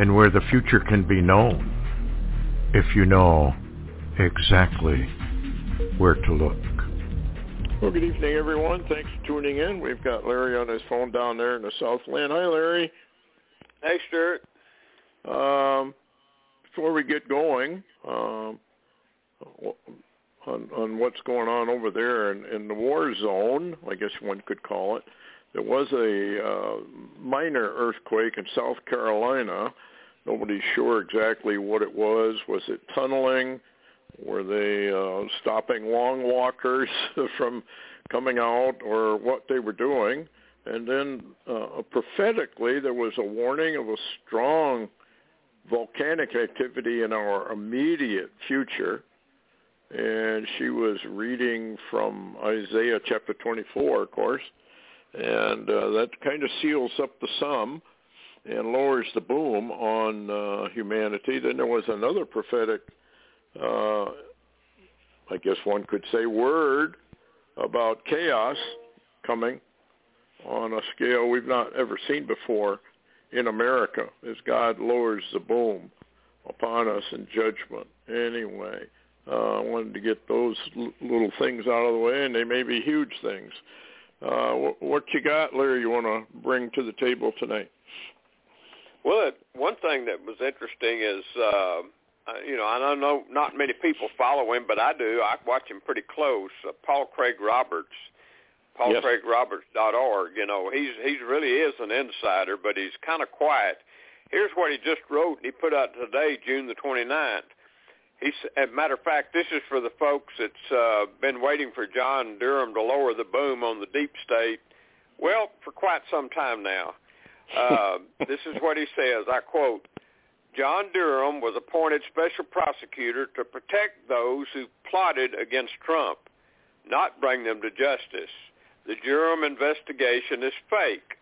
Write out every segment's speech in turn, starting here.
and where the future can be known if you know exactly where to look. Well, good evening, everyone. Thanks for tuning in. We've got Larry on his phone down there in the Southland. Hi, Larry. Hey, Stewart. Um, before we get going um, on, on what's going on over there in, in the war zone, I guess one could call it, there was a uh, minor earthquake in South Carolina. Nobody's sure exactly what it was. Was it tunneling? Were they uh, stopping long walkers from coming out or what they were doing? And then uh, prophetically, there was a warning of a strong volcanic activity in our immediate future. And she was reading from Isaiah chapter 24, of course. And uh, that kind of seals up the sum and lowers the boom on uh, humanity. Then there was another prophetic, uh, I guess one could say, word about chaos coming on a scale we've not ever seen before in America as God lowers the boom upon us in judgment. Anyway, uh, I wanted to get those l- little things out of the way, and they may be huge things. Uh, wh- what you got, Larry, you want to bring to the table tonight? Well, it, one thing that was interesting is, uh, you know, I don't know not many people follow him, but I do. I watch him pretty close. Uh, Paul Craig Roberts paulcraigroberts.org. You know, he's he's really is an insider, but he's kind of quiet. Here's what he just wrote, he put out today, June the 29th. He's, as a matter of fact, this is for the folks that's uh, been waiting for John Durham to lower the boom on the deep state. Well, for quite some time now. Uh, this is what he says. I quote, John Durham was appointed special prosecutor to protect those who plotted against Trump, not bring them to justice. The Durham investigation is fake.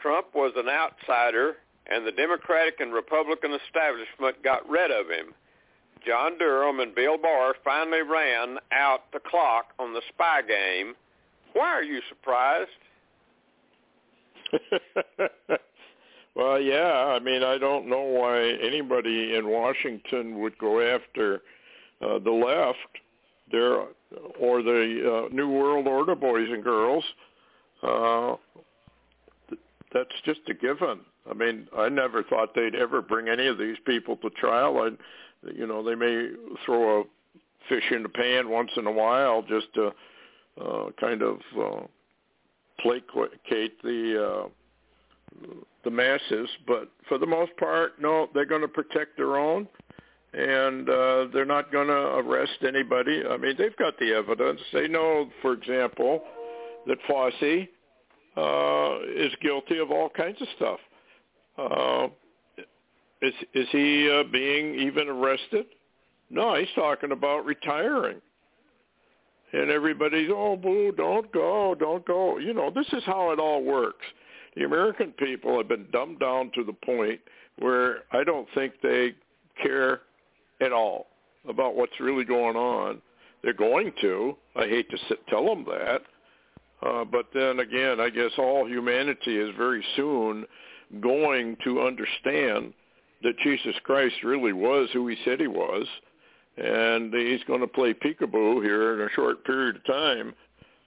Trump was an outsider, and the Democratic and Republican establishment got rid of him. John Durham and Bill Barr finally ran out the clock on the spy game. Why are you surprised? well, yeah. I mean, I don't know why anybody in Washington would go after uh, the left. They're or the uh, New World Order boys and girls, uh, th- that's just a given. I mean, I never thought they'd ever bring any of these people to trial. I, you know, they may throw a fish in the pan once in a while just to uh, kind of uh, placate the uh, the masses, but for the most part, no, they're going to protect their own and uh, they're not going to arrest anybody. I mean, they've got the evidence. They know, for example, that Fauci uh, is guilty of all kinds of stuff. Uh, is is he uh, being even arrested? No, he's talking about retiring. And everybody's, oh, boo, don't go, don't go. You know, this is how it all works. The American people have been dumbed down to the point where I don't think they care at all about what's really going on. They're going to. I hate to sit, tell them that. Uh, but then again, I guess all humanity is very soon going to understand that Jesus Christ really was who he said he was, and he's going to play peekaboo here in a short period of time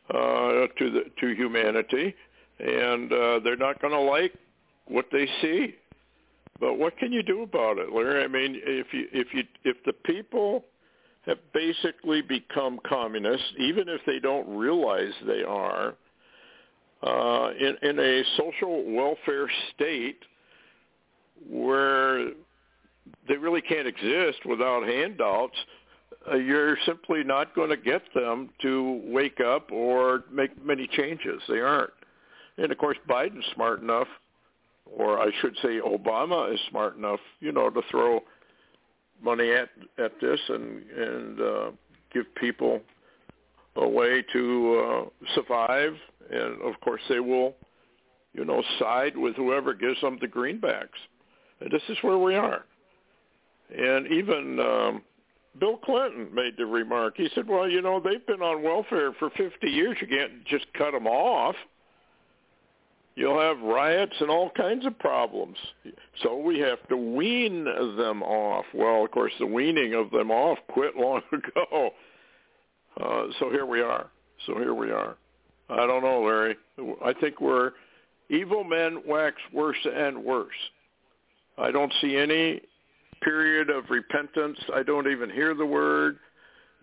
uh, to the to humanity, and uh, they're not going to like what they see. But what can you do about it, Larry? I mean, if you if you if the people have basically become communists, even if they don't realize they are, uh, in, in a social welfare state where they really can't exist without handouts, uh, you're simply not going to get them to wake up or make many changes. They aren't. And of course, Biden's smart enough or I should say Obama is smart enough, you know, to throw money at at this and and uh, give people a way to uh, survive, and of course they will, you know, side with whoever gives them the greenbacks. This is where we are. And even um, Bill Clinton made the remark. He said, "Well, you know, they've been on welfare for 50 years. You can't just cut them off. You'll have riots and all kinds of problems. So we have to wean them off. Well, of course, the weaning of them off quit long ago. Uh, so here we are. So here we are. I don't know, Larry. I think we're evil men wax worse and worse. I don't see any period of repentance. I don't even hear the word.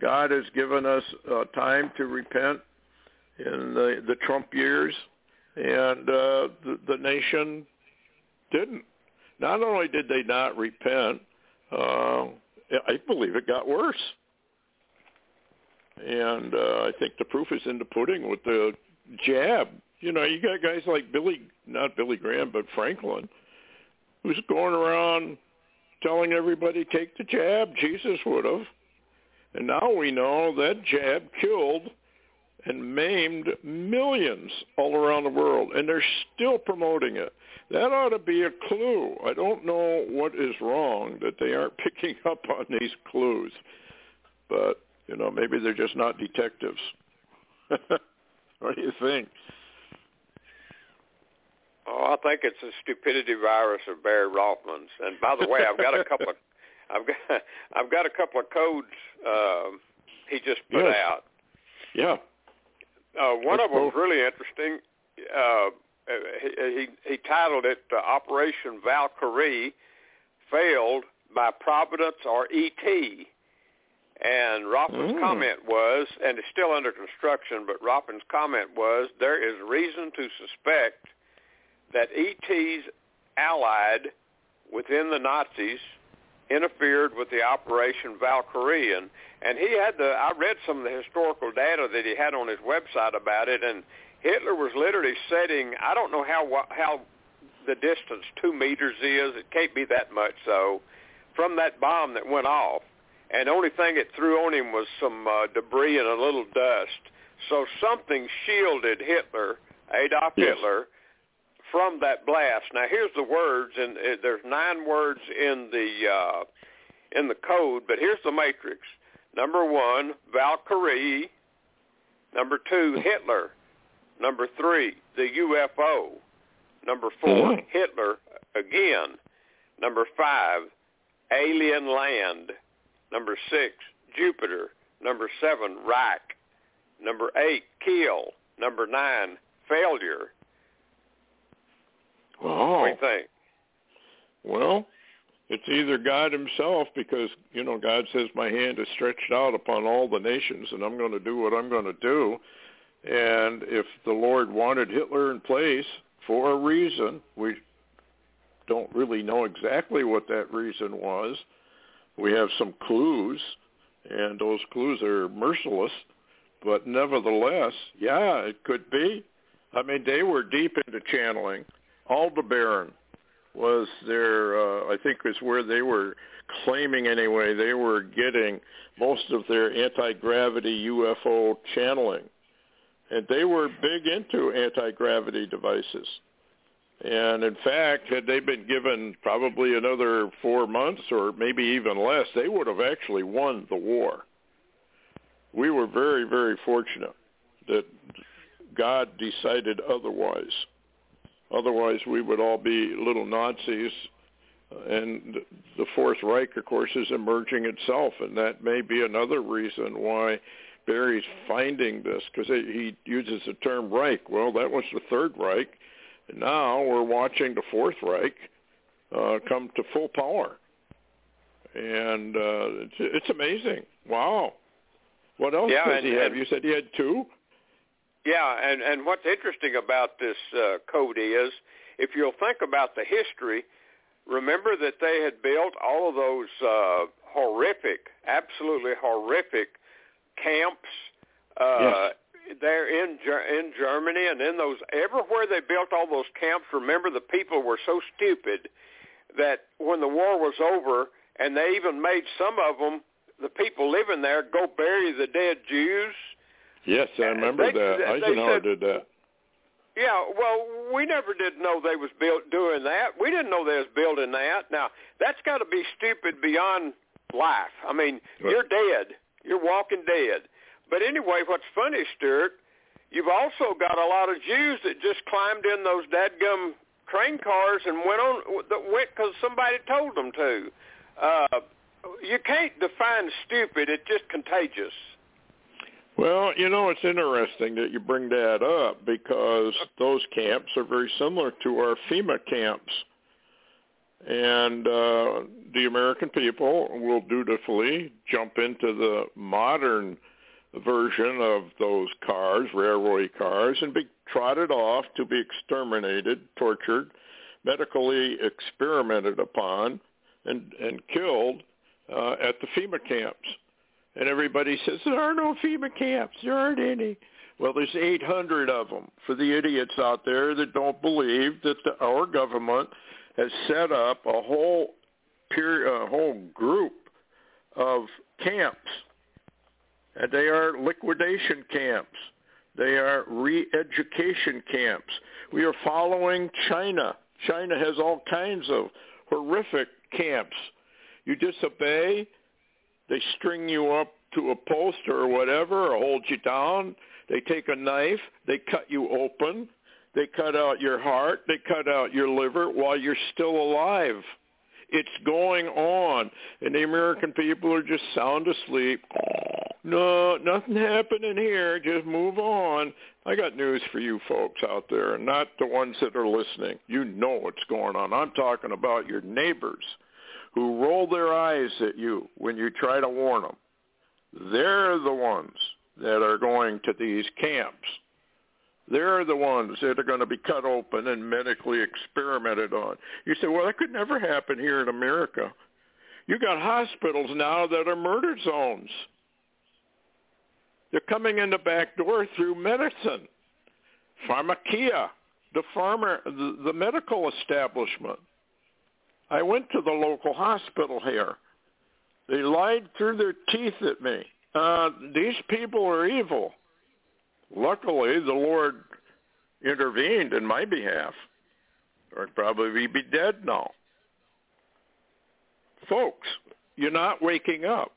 God has given us uh, time to repent in the, the Trump years, and uh, the, the nation didn't. Not only did they not repent, uh, I believe it got worse. And uh, I think the proof is in the pudding with the jab. You know, you got guys like Billy, not Billy Graham, but Franklin, who's going around telling everybody take the jab. Jesus would have. And now we know that jab killed and maimed millions all around the world, and they're still promoting it. That ought to be a clue. I don't know what is wrong that they aren't picking up on these clues, but you know maybe they're just not detectives. what do you think? I think it's a stupidity virus of Barry Rothman's. And by the way, I've got a couple of I've got I've got a couple of codes uh, he just put yes. out. Yeah. Uh, one Let's of them was really interesting. Uh, he, he he titled it uh, Operation Valkyrie failed by Providence or ET. And Rothman's Mm. comment was, and it's still under construction, but Rothman's comment was, there is reason to suspect that ETs allied within the Nazis interfered with the Operation Valkyrie. And, and he had the, I read some of the historical data that he had on his website about it, and Hitler was literally setting, I don't know how, how the distance two meters is, it can't be that much so, from that bomb that went off. And the only thing it threw on him was some uh, debris and a little dust. So something shielded Hitler, Adolf Yes. Hitler, from that blast. Now here's the words, and uh, there's nine words in the uh, in the code, but here's the matrix. Number one, Valkyrie. Number two, Hitler. Number three, the UFO. Number four, Mhm. Hitler again. Number five, alien land. Number six, Jupiter. Number seven, Reich. Number eight, kill. Number nine, failure. Wow. What do you think? Well, it's either God himself because, you know, God says my hand is stretched out upon all the nations and I'm going to do what I'm going to do. And if the Lord wanted Hitler in place for a reason, we don't really know exactly what that reason was. We have some clues, and those clues are merciless. But nevertheless, yeah, it could be. I mean, they were deep into channeling. Aldebaran was their, uh, I think is where they were claiming anyway, they were getting most of their anti-gravity UFO channeling. And they were big into anti-gravity devices. And in fact, had they been given probably another four months or maybe even less, they would have actually won the war. We were very, very fortunate that God decided otherwise. Otherwise, we would all be little Nazis. And the Fourth Reich, of course, is emerging itself, and that may be another reason why Barry's finding this, because he uses the term Reich. Well, that was the Third Reich, and now we're watching the Fourth Reich uh, come to full power, and uh, it's, it's amazing. Wow. What else Yeah, does and- he have? and- You said he had two. Yeah, and and what's interesting about this uh, code is, if you'll think about the history, remember that they had built all of those uh, horrific, absolutely horrific camps uh, there in in Germany and in those everywhere they built all those camps. Remember, the people were so stupid that when the war was over, and they even made some of them, the people living there, go bury the dead Jews. Yes, I remember they, that. Eisenhower said, did that. Yeah, well, we never did know they was built doing that. We didn't know they was building that. Now that's got to be stupid beyond life. I mean, Right. you're dead. You're walking dead. But anyway, what's funny, Stewart, you've also got a lot of Jews that just climbed in those dadgum train cars and went on that went because somebody told them to. Uh, you can't define stupid. It's just contagious. Well, you know, it's interesting that you bring that up because those camps are very similar to our FEMA camps. And uh, the American people will dutifully jump into the modern version of those cars, railway cars, and be trotted off to be exterminated, tortured, medically experimented upon, and, and killed uh, at the FEMA camps. And everybody says, there are no FEMA camps. There aren't any. Well, there's 800 of them for the idiots out there that don't believe that the, our government has set up a whole peri- a whole group of camps. And they are liquidation camps. They are re-education camps. We are following China. China has all kinds of horrific camps. You disobey, they string you up to a post or whatever or hold you down. They take a knife, they cut you open, they cut out your heart, they cut out your liver while you're still alive. It's going on, and the American people are just sound asleep. No, nothing happening here. Just move on. I got news for you folks out there, and not the ones that are listening. You know what's going on. I'm talking about your neighbors who roll their eyes at you when you try to warn them. They're the ones that are going to these camps. They're the ones that are going to be cut open and medically experimented on. You say, well, that could never happen here in America. You got hospitals now that are murder zones. They're coming in the back door through medicine. Pharmacia, the farmer, the, the medical establishment. I went to the local hospital here. They lied through their teeth at me. Uh, these people are evil. Luckily, the Lord intervened in my behalf. Or I'd probably be dead now. Folks, you're not waking up.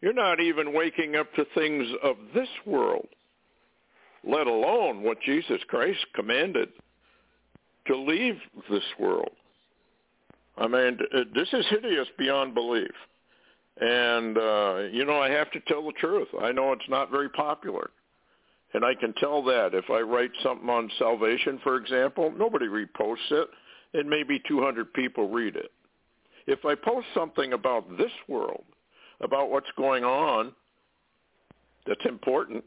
You're not even waking up to things of this world, let alone what Jesus Christ commanded to leave this world. I mean, this is hideous beyond belief. And, uh, you know, I have to tell the truth. I know it's not very popular. And I can tell that if I write something on salvation, for example, nobody reposts it, and maybe 200 people read it. If I post something about this world, about what's going on, that's important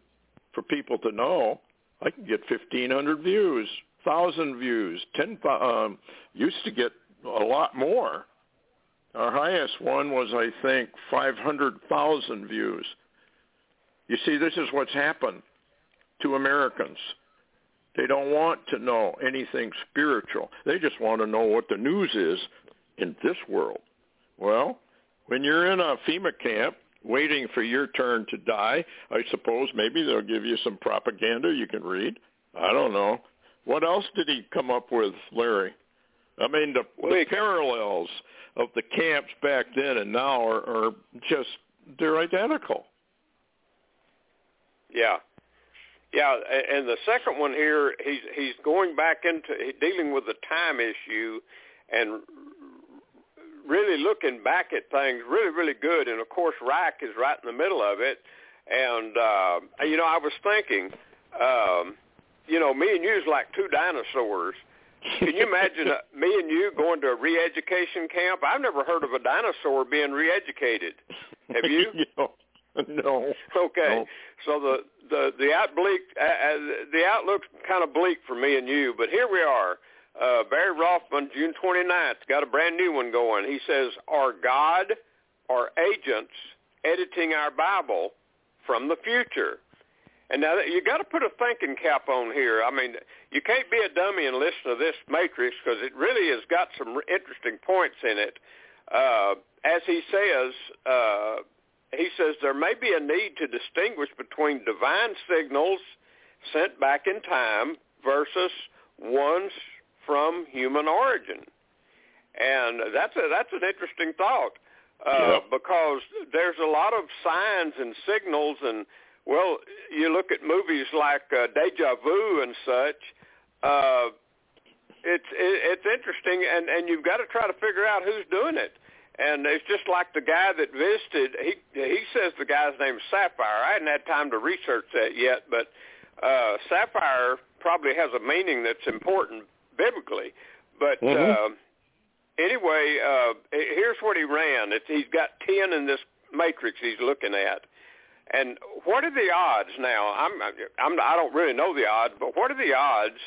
for people to know, I can get 1,500 views, 1,000 views, 10, um, used to get a lot more. Our highest one was, I think, 500,000 views. You see, this is what's happened to Americans. They don't want to know anything spiritual. They just want to know what the news is in this world. Well, when you're in a FEMA camp waiting for your turn to die, I suppose maybe they'll give you some propaganda you can read. I don't know. What else did he come up with, Larry? I mean, the, the parallels of the camps back then and now are, are just, they're identical. Yeah. Yeah, and the second one here, he's he's going back into dealing with the time issue, and really looking back at things really really good. And of course, Reich is right in the middle of it. And uh, you know, I was thinking, um, you know, me and you is like two dinosaurs. Can you imagine uh, me and you going to a re-education camp? I've never heard of a dinosaur being re-educated. Have you? no. no. Okay. No. So the the the out bleak uh, uh, the outlook's kind of bleak for me and you, but here we are. Uh, Barry Rothman, June 29th, got a brand new one going. He says, "Are God or agents editing our Bible from the future?" And now you got to put a thinking cap on here. I mean, you can't be a dummy and listen to this matrix because it really has got some interesting points in it. Uh, as he says, uh, he says there may be a need to distinguish between divine signals sent back in time versus ones from human origin. And that's a, that's an interesting thought uh, yep. because there's a lot of signs and signals and well, you look at movies like uh, Deja Vu and such. Uh, it's it, it's interesting, and and you've got to try to figure out who's doing it. And it's just like the guy that visited. He he says the guy's name is Sapphire. I hadn't had time to research that yet, but uh, Sapphire probably has a meaning that's important biblically. But mm-hmm. uh, anyway, uh, here's what he ran. It's, he's got ten in this matrix he's looking at. And what are the odds now? I'm, I'm I don't really know the odds, but what are the odds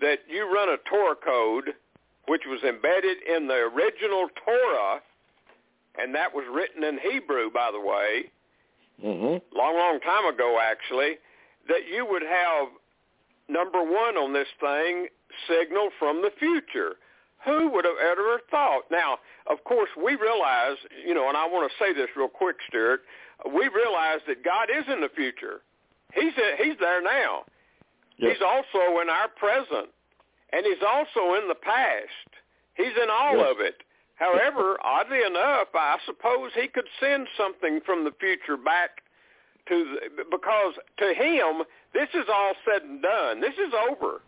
that you run a Torah code, which was embedded in the original Torah, and that was written in Hebrew, by the way, mm-hmm. long, long time ago, actually, that you would have number one on this thing, signal from the future. Who would have ever thought? Now, of course, we realize, you know, and I want to say this real quick, Stewart we realize that God is in the future. He's he's there now. Yes. He's also in our present, and he's also in the past. He's in all yes. of it. However, oddly enough, I suppose he could send something from the future back to the, because to him this is all said and done. This is over.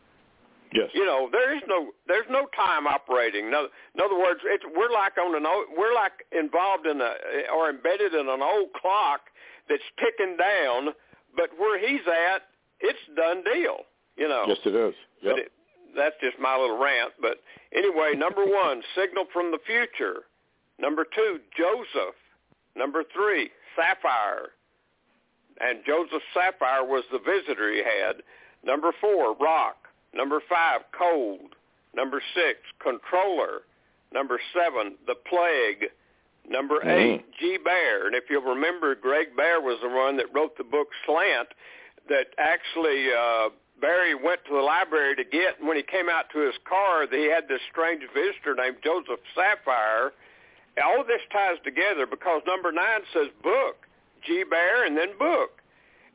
Yes. You know, there is no there's no time operating. No, in other words, it's we're like on an old, we're like involved in a or embedded in an old clock that's ticking down. But where he's at, it's done deal. You know. Yes, it is. Yep. It, that's just my little rant. But anyway, number one, signal from the future. Number two, Joseph. Number three, Sapphire. And Joseph Sapphire was the visitor he had. Number four, Rock. Number five, cold. Number six, controller. Number seven, the plague. Number mm-hmm. eight, G. Bear. And if you'll remember, Greg Bear was the one that wrote the book Slant that actually uh, Barry went to the library to get. And when he came out to his car, he had this strange visitor named Joseph Sapphire. All of this ties together because number nine says book, G. Bear, and then book.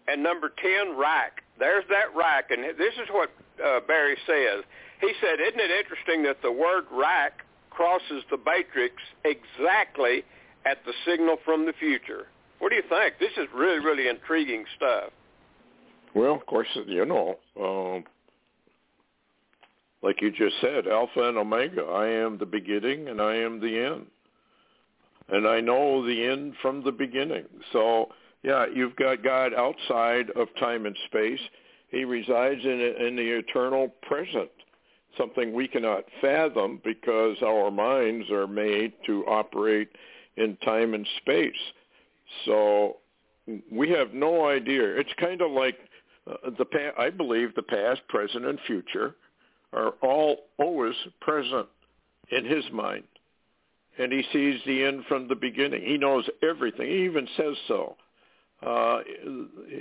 And number 10, rack. There's that rack. And this is what uh, Barry says. He said, isn't it interesting that the word rack crosses the matrix exactly at the signal from the future? What do you think? This is really, really intriguing stuff. Well, of course, you know, um, like you just said, Alpha and Omega. I am the beginning and I am the end. And I know the end from the beginning. So, yeah, you've got God outside of time and space. He resides in, in the eternal present, something we cannot fathom because our minds are made to operate in time and space. So we have no idea. It's kind of like uh, the pa- I believe the past, present, and future are all always present in his mind. And he sees the end from the beginning. He knows everything. He even says so. Uh,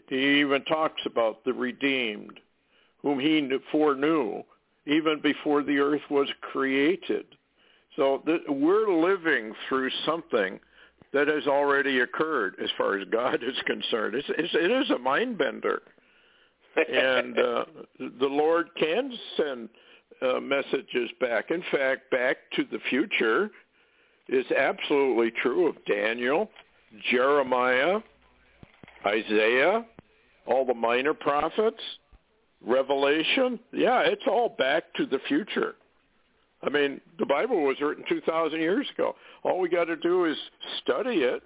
he even talks about the redeemed, whom he foreknew even before the earth was created. So th- we're living through something that has already occurred as far as God is concerned. It's, it's, it is a mind bender. and uh, the Lord can send uh, messages back. In fact, back to the future is absolutely true of Daniel, Jeremiah, Isaiah, all the minor prophets, Revelation. Yeah, it's all back to the future. I mean, the Bible was written 2,000 years ago. All we got to do is study it,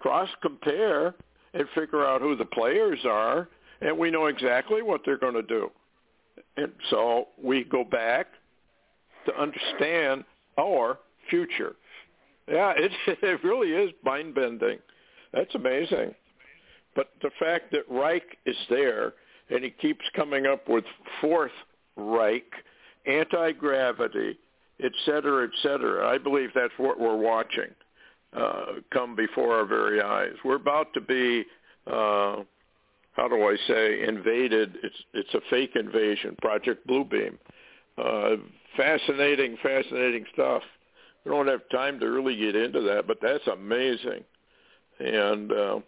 cross-compare, and figure out who the players are, and we know exactly what they're going to do. And so we go back to understand our future. Yeah, it, it really is mind-bending. That's amazing. But the fact that Reich is there and he keeps coming up with fourth Reich, anti-gravity, et cetera, et cetera, I believe that's what we're watching uh, come before our very eyes. We're about to be uh, how do I say invaded? It's it's a fake invasion, Project Bluebeam. Uh, fascinating, fascinating stuff. We don't have time to really get into that, but that's amazing, and uh,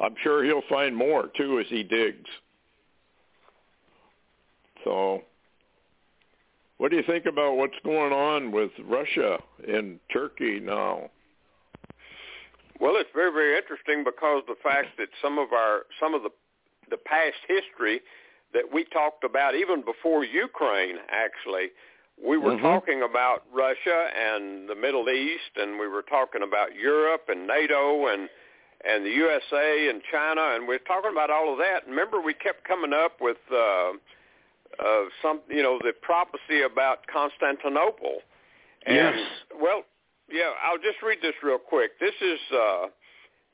I'm sure he'll find more too as he digs. So, what do you think about what's going on with Russia and Turkey now? Well, it's very, very interesting because the fact that some of our some of the the past history that we talked about even before Ukraine actually we were mm-hmm. talking about Russia and the Middle East and we were talking about Europe and NATO and and the USA and China and we are talking about all of that. Remember we kept coming up with uh uh some you know the prophecy about Constantinople. And yes. well, yeah, I'll just read this real quick. This is uh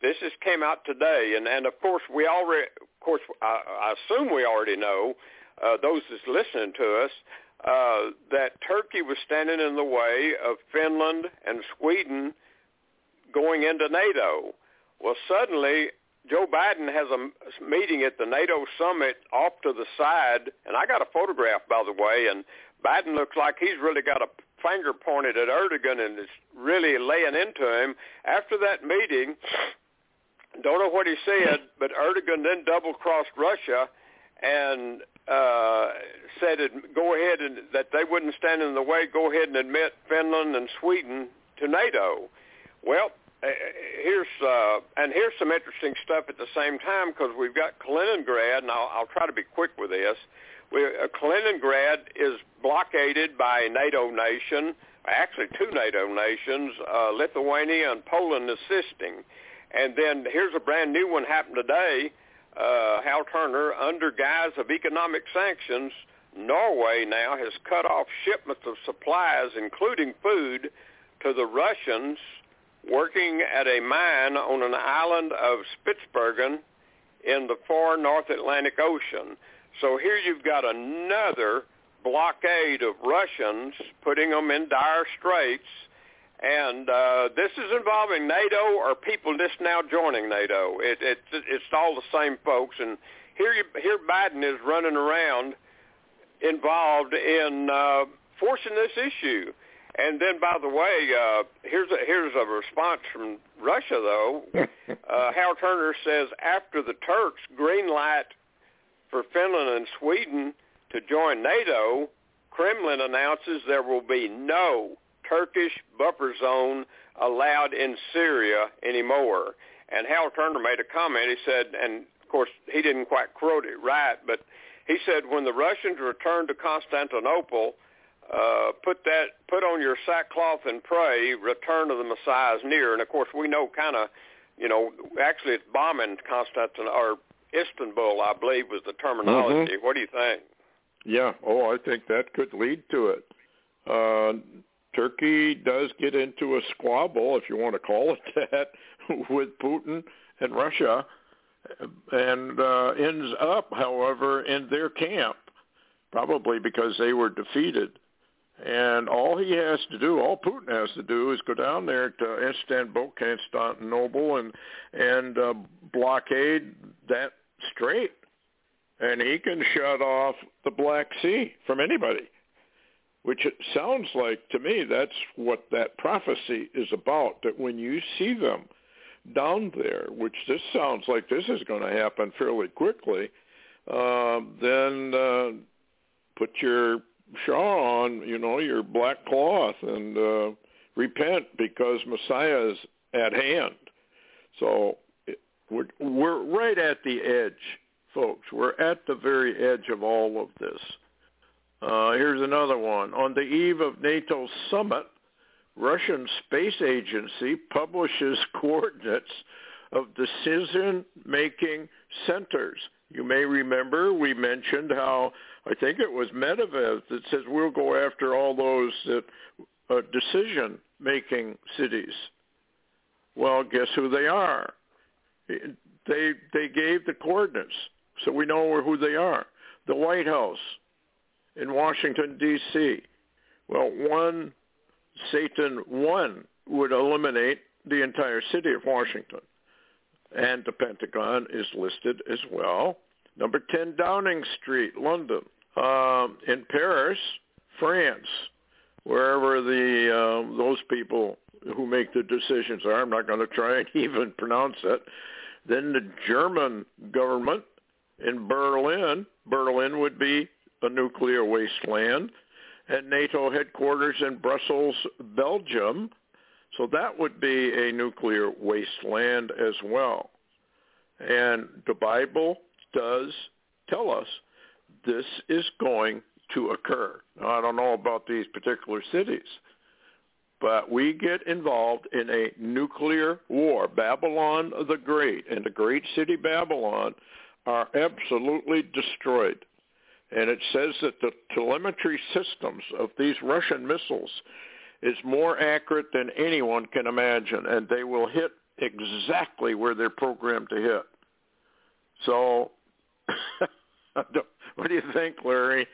this is came out today and and of course we already of course, I, I assume we already know, uh, those that's listening to us, uh, that Turkey was standing in the way of Finland and Sweden going into NATO. Well, suddenly Joe Biden has a meeting at the NATO summit off to the side, and I got a photograph, by the way, and Biden looks like he's really got a finger pointed at Erdogan and is really laying into him. After that meeting, don't know what he said, but Erdogan then double-crossed Russia and uh, said, "Go ahead and that they wouldn't stand in the way. Go ahead and admit Finland and Sweden to NATO." Well, here's uh, and here's some interesting stuff at the same time because we've got Kaliningrad, and I'll, I'll try to be quick with this. We, uh, Kaliningrad is blockaded by a NATO nation, actually two NATO nations, uh, Lithuania and Poland assisting. And then here's a brand new one happened today. Uh, Hal Turner, under guise of economic sanctions, Norway now has cut off shipments of supplies, including food, to the Russians working at a mine on an island of Spitsbergen in the far North Atlantic Ocean. So here you've got another blockade of Russians putting them in dire straits and uh, this is involving NATO or people just now joining NATO. It, it, it's all the same folks. And here, you, here Biden is running around involved in uh, forcing this issue. And then, by the way, uh, here's a, here's a response from Russia, though. uh, Hal Turner says after the Turks green light for Finland and Sweden to join NATO, Kremlin announces there will be no Turkish buffer zone allowed in Syria anymore. And Hal Turner made a comment. He said, and of course he didn't quite quote it right, but he said when the Russians return to Constantinople, uh, put that put on your sackcloth and pray. Return of the Messiah is near. And of course we know kind of, you know, actually it's bombing Constantinople or Istanbul, I believe was the terminology. Mm-hmm. What do you think? Yeah. Oh, I think that could lead to it. Uh, Turkey does get into a squabble, if you want to call it that, with Putin and Russia, and uh, ends up, however, in their camp, probably because they were defeated. And all he has to do, all Putin has to do, is go down there to Istanbul, Constantinople, and and uh, blockade that strait, and he can shut off the Black Sea from anybody which it sounds like to me that's what that prophecy is about, that when you see them down there, which this sounds like this is going to happen fairly quickly, uh, then uh, put your shawl on, you know, your black cloth and uh, repent because Messiah is at hand. So we're, we're right at the edge, folks. We're at the very edge of all of this. Uh, here's another one. On the eve of NATO's summit, Russian Space Agency publishes coordinates of decision-making centers. You may remember we mentioned how I think it was Medvedev that says we'll go after all those that, uh, decision-making cities. Well, guess who they are? They they gave the coordinates, so we know who they are. The White House, in Washington, D.C. Well, one, Satan 1 would eliminate the entire city of Washington. and the Pentagon is listed as well. Number 10, Downing Street, London. Um, in Paris, France, wherever the um, those people who make the decisions are. I'm not going to try and even pronounce it. Then the German government in Berlin. Berlin would be a nuclear wasteland. And NATO headquarters in Brussels, Belgium. So that would be a nuclear wasteland as well. And the Bible does tell us this is going to occur. Now, I don't know about these particular cities, but we get involved in a nuclear war. Babylon the Great and the great city Babylon are absolutely destroyed. And it says that the telemetry systems of these Russian missiles is more accurate than anyone can imagine, and they will hit exactly where they're programmed to hit. So, what do you think, Larry?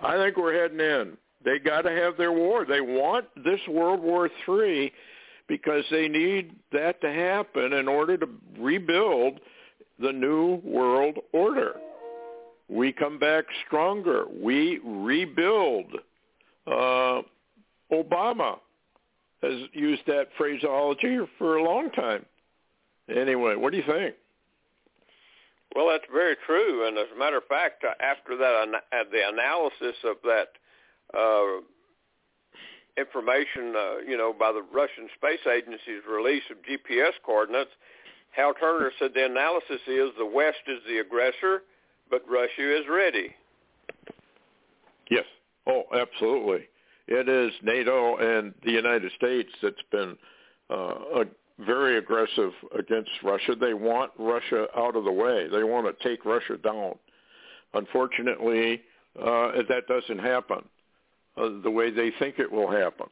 I think we're heading in. They got to have their war. They want this World War III because they need that to happen in order to rebuild the new world order. We come back stronger. We rebuild. Uh, Obama has used that phraseology for a long time. Anyway, what do you think? Well, that's very true. And as a matter of fact, after that, uh, the analysis of that uh, information, uh, you know, by the Russian Space Agency's release of GPS coordinates, Hal Turner said the analysis is the West is the aggressor, but Russia is ready. Yes. Oh, absolutely. It is NATO and the United States that's been uh, very aggressive against Russia. They want Russia out of the way. They want to take Russia down. Unfortunately, uh, that doesn't happen uh, the way they think it will happen.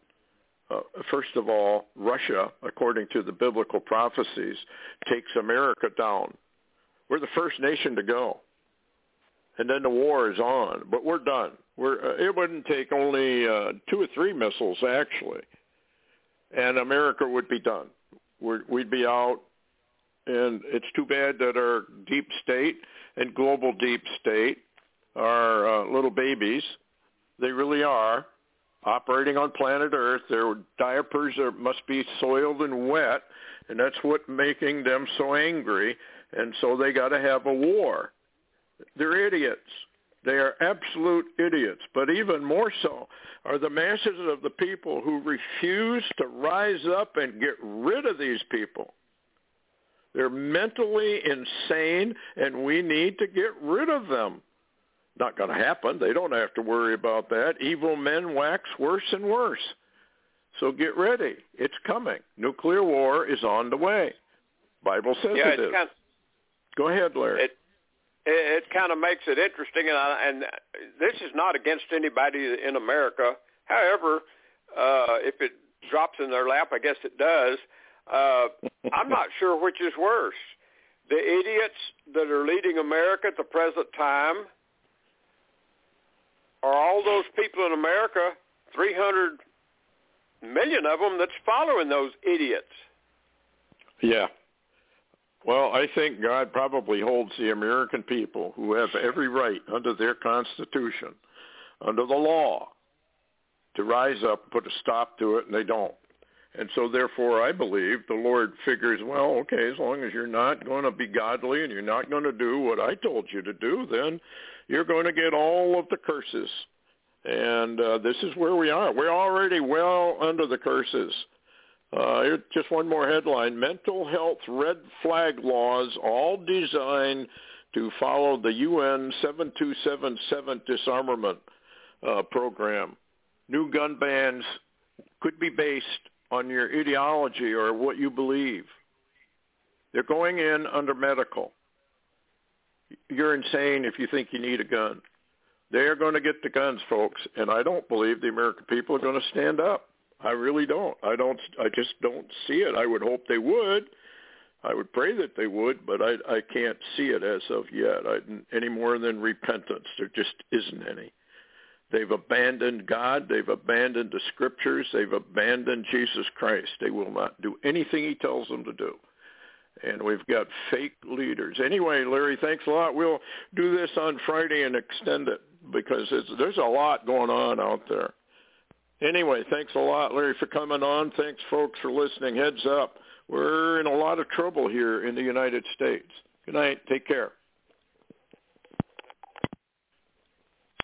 Uh, first of all, Russia, according to the biblical prophecies, takes America down. We're the first nation to go. And then the war is on, but we're done. We're, uh, it wouldn't take only uh, two or three missiles, actually, and America would be done. We'd be out, and it's too bad that our deep state and global deep state are uh, little babies – they really are operating on planet Earth. Their diapers are, must be soiled and wet, and that's what making them so angry. And so they got to have a war. They're idiots. They are absolute idiots. But even more so are the masses of the people who refuse to rise up and get rid of these people. They're mentally insane, and we need to get rid of them. Not going to happen. They don't have to worry about that. Evil men wax worse and worse. So get ready. It's coming. Nuclear war is on the way. Bible says yeah, it is. Kind of, Go ahead, Larry. It, it, it kind of makes it interesting, and, I, and this is not against anybody in America. However, uh, if it drops in their lap, I guess it does. Uh, I'm not sure which is worse. The idiots that are leading America at the present time are all those people in America, 300 million of them, that's following those idiots. Yeah. Well, I think God probably holds the American people who have every right under their Constitution, under the law, to rise up and put a stop to it, and they don't. And so therefore I believe the Lord figures, well, okay, as long as you're not going to be godly and you're not going to do what I told you to do, then you're going to get all of the curses. And uh, this is where we are. We're already well under the curses. Uh, just one more headline. Mental health red flag laws all designed to follow the UN 7277 disarmament uh, program. New gun bans could be based on your ideology or what you believe. They're going in under medical. You're insane if you think you need a gun. They're going to get the guns, folks, and I don't believe the American people are going to stand up. I really don't. I don't. I just don't see it. I would hope they would. I would pray that they would, but I I can't see it as of yet. I, any more than repentance, there just isn't any. They've abandoned God. They've abandoned the scriptures. They've abandoned Jesus Christ. They will not do anything he tells them to do. and we've got fake leaders. Anyway, Larry, thanks a lot. We'll do this on Friday and extend it because there's a lot going on out there. Anyway, thanks a lot, Larry, for coming on. Thanks, folks, for listening. Heads up. We're in a lot of trouble here in the United States. Good night. Take care.